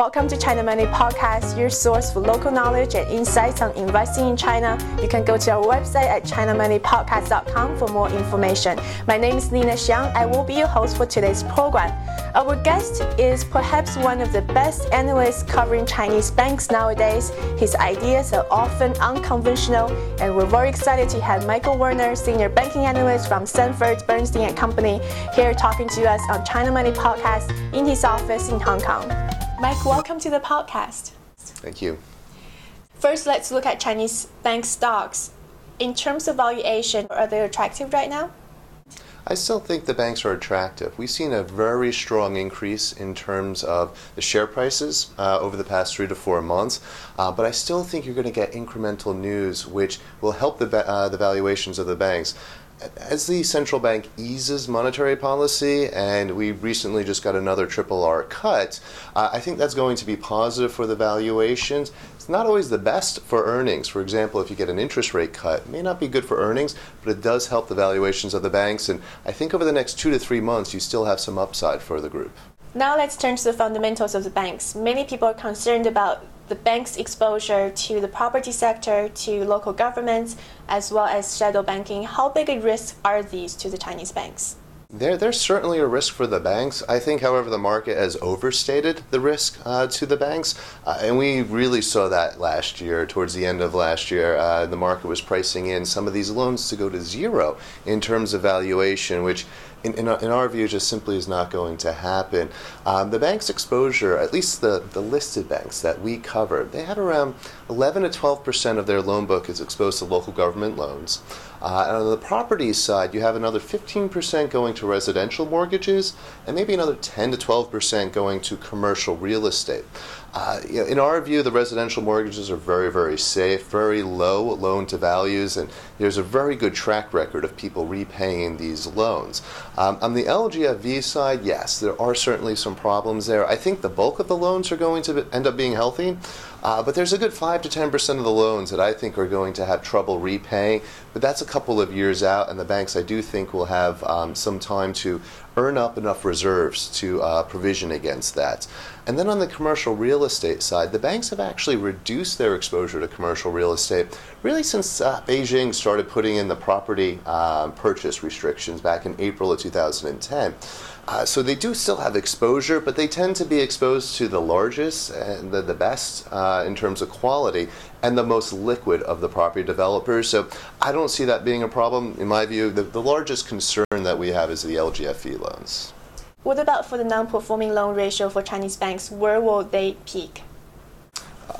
Welcome to China Money Podcast, your source for local knowledge and insights on investing in China. You can go to our website at chinamoneypodcast.com for more information. My name is Nina Xiang. I will be your host for today's program. Our guest is perhaps one of the best analysts covering Chinese banks nowadays. His ideas are often unconventional, and we're very excited to have Michael Werner, senior banking analyst from Sanford Bernstein and Company, here talking to us on China Money Podcast in his office in Hong Kong. Mike, welcome to the podcast. Thank you. First, let's look at Chinese bank stocks. In terms of valuation, are they attractive right now? I still think the banks are attractive. We've seen a very strong increase in terms of the share prices uh, over the past three to four months, uh, but I still think you're going to get incremental news which will help the, uh, the valuations of the banks as the central bank eases monetary policy, and we recently just got another triple R cut, uh, I think that's going to be positive for the valuations. It's not always the best for earnings. For example, if you get an interest rate cut, it may not be good for earnings, but it does help the valuations of the banks. And I think over the next two to three months, you still have some upside for the group. Now let's turn to the fundamentals of the banks. Many people are concerned about the bank's exposure to the property sector, to local governments, as well as shadow banking. How big a risk are these to the Chinese banks? There, there's certainly a risk for the banks. I think, however, the market has overstated the risk uh, to the banks, uh, and we really saw that last year. Towards the end of last year, uh, the market was pricing in some of these loans to go to zero in terms of valuation, which in, in, in, our view, just simply is not going to happen. Um, the bank's exposure, at least the, the listed banks that we covered, they had around 11 to 12 percent of their loan book is exposed to local government loans. Uh, and on the property side, you have another 15 percent going to residential mortgages, and maybe another 10 to 12 percent going to commercial real estate. Uh, you know, in our view, the residential mortgages are very, very safe, very low loan to values, and there's a very good track record of people repaying these loans. Um, on the LGFV side, yes, there are certainly some problems there. I think the bulk of the loans are going to end up being healthy. Uh, but there's a good 5 to 10% of the loans that I think are going to have trouble repaying. But that's a couple of years out, and the banks I do think will have um, some time to earn up enough reserves to uh, provision against that. And then on the commercial real estate side, the banks have actually reduced their exposure to commercial real estate really since uh, Beijing started putting in the property uh, purchase restrictions back in April of 2010. Uh, so they do still have exposure, but they tend to be exposed to the largest and the, the best uh, in terms of quality and the most liquid of the property developers. So I don't see that being a problem. In my view, the, the largest concern that we have is the LGFV loans. What about for the non-performing loan ratio for Chinese banks? Where will they peak?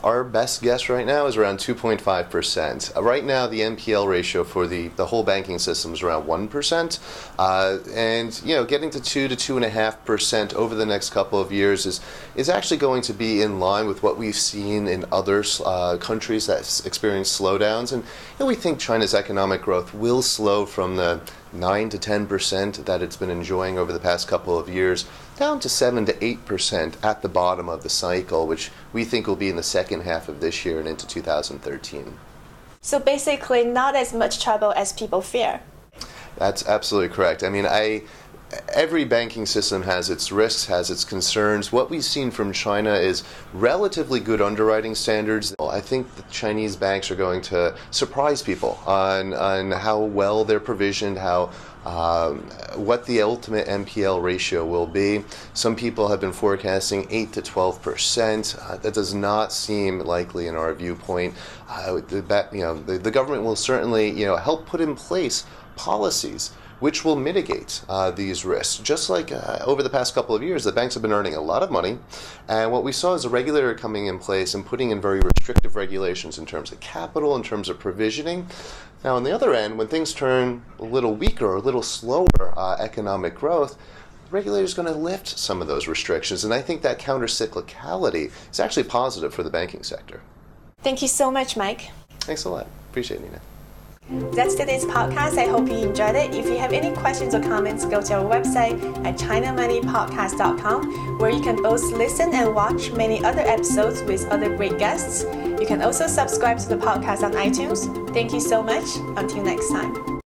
Our best guess right now is around 2.5%. Uh, right now, the NPL ratio for the, the whole banking system is around 1%. Uh, and, you know, getting to 2 to 2.5% over the next couple of years is, is actually going to be in line with what we've seen in other uh, countries that experienced slowdowns. And you know, we think China's economic growth will slow from the 9 to 10% that it's been enjoying over the past couple of years, down to 7 to 8% at the bottom of the cycle, which we think will be in the second half of this year and into 2013. So basically, not as much trouble as people fear. That's absolutely correct. I mean, I every banking system has its risks, has its concerns. What we've seen from China is relatively good underwriting standards. I think the Chinese banks are going to surprise people on, on how well they're provisioned, how um, what the ultimate NPL ratio will be. Some people have been forecasting 8 to 12 percent. Uh, that does not seem likely in our viewpoint. Uh, the, you know, the, the government will certainly you know, help put in place policies which will mitigate uh, these risks. Just like uh, over the past couple of years, the banks have been earning a lot of money, and what we saw is a regulator coming in place and putting in very restrictive regulations in terms of capital, in terms of provisioning. Now, on the other end, when things turn a little weaker or a little slower uh, economic growth, the regulator is going to lift some of those restrictions, and I think that counter cyclicality is actually positive for the banking sector. Thank you so much, Mike. Thanks a lot. Appreciate it, Nina. That's today's podcast. I hope you enjoyed it. If you have any questions or comments, go to our website at chinamoneypodcast.com where you can both listen and watch many other episodes with other great guests. You can also subscribe to the podcast on iTunes. Thank you so much. Until next time.